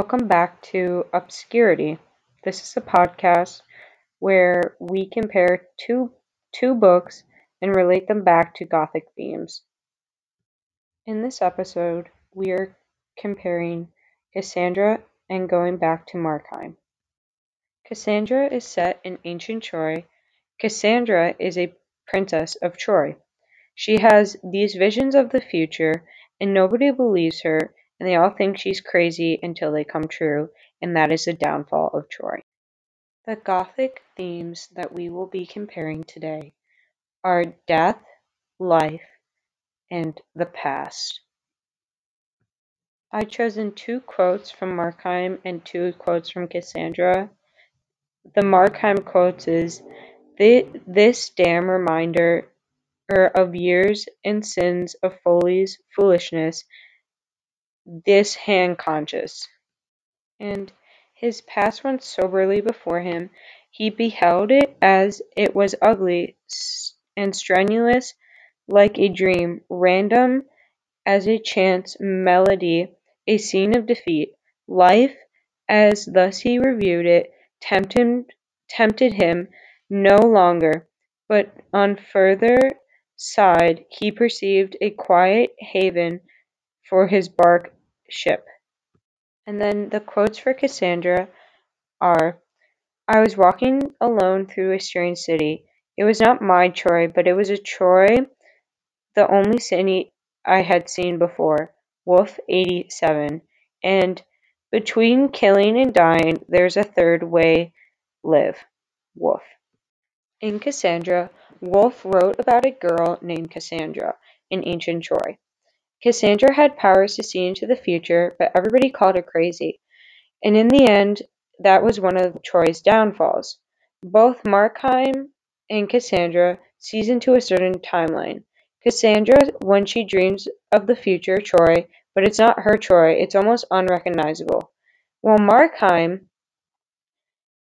Welcome back to Obscurity. This is a podcast where we compare two two books and relate them back to gothic themes. In this episode, we are comparing Cassandra and going back to Markheim. Cassandra is set in ancient Troy. Cassandra is a princess of Troy. She has these visions of the future and nobody believes her and they all think she's crazy until they come true, and that is the downfall of Troy. The Gothic themes that we will be comparing today are death, life, and the past. I've chosen two quotes from Markheim and two quotes from Cassandra. The Markheim quotes is this damn reminder er, of years and sins of Foley's foolishness this hand conscious. And his past went soberly before him. He beheld it as it was ugly and strenuous, like a dream, random as a chance melody, a scene of defeat. Life, as thus he reviewed it, tempted, tempted him no longer, but on further side he perceived a quiet haven for his bark ship. And then the quotes for Cassandra are I was walking alone through a strange city. It was not my Troy, but it was a Troy, the only city I had seen before. Wolf 87. And between killing and dying, there's a third way live. Wolf. In Cassandra, Wolf wrote about a girl named Cassandra in ancient Troy. Cassandra had powers to see into the future, but everybody called her crazy. And in the end, that was one of Troy's downfalls. Both Markheim and Cassandra sees into a certain timeline. Cassandra, when she dreams of the future Troy, but it's not her Troy, it's almost unrecognizable. While Markheim,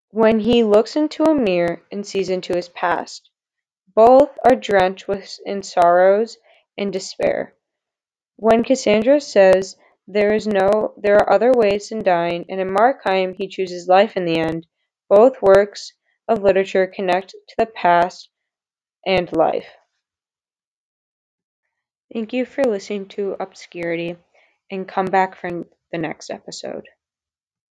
when he looks into a mirror and sees into his past, both are drenched with in sorrows and despair. When Cassandra says there is no there are other ways than dying, and in Markheim he chooses life in the end, both works of literature connect to the past and life. Thank you for listening to Obscurity and come back for the next episode.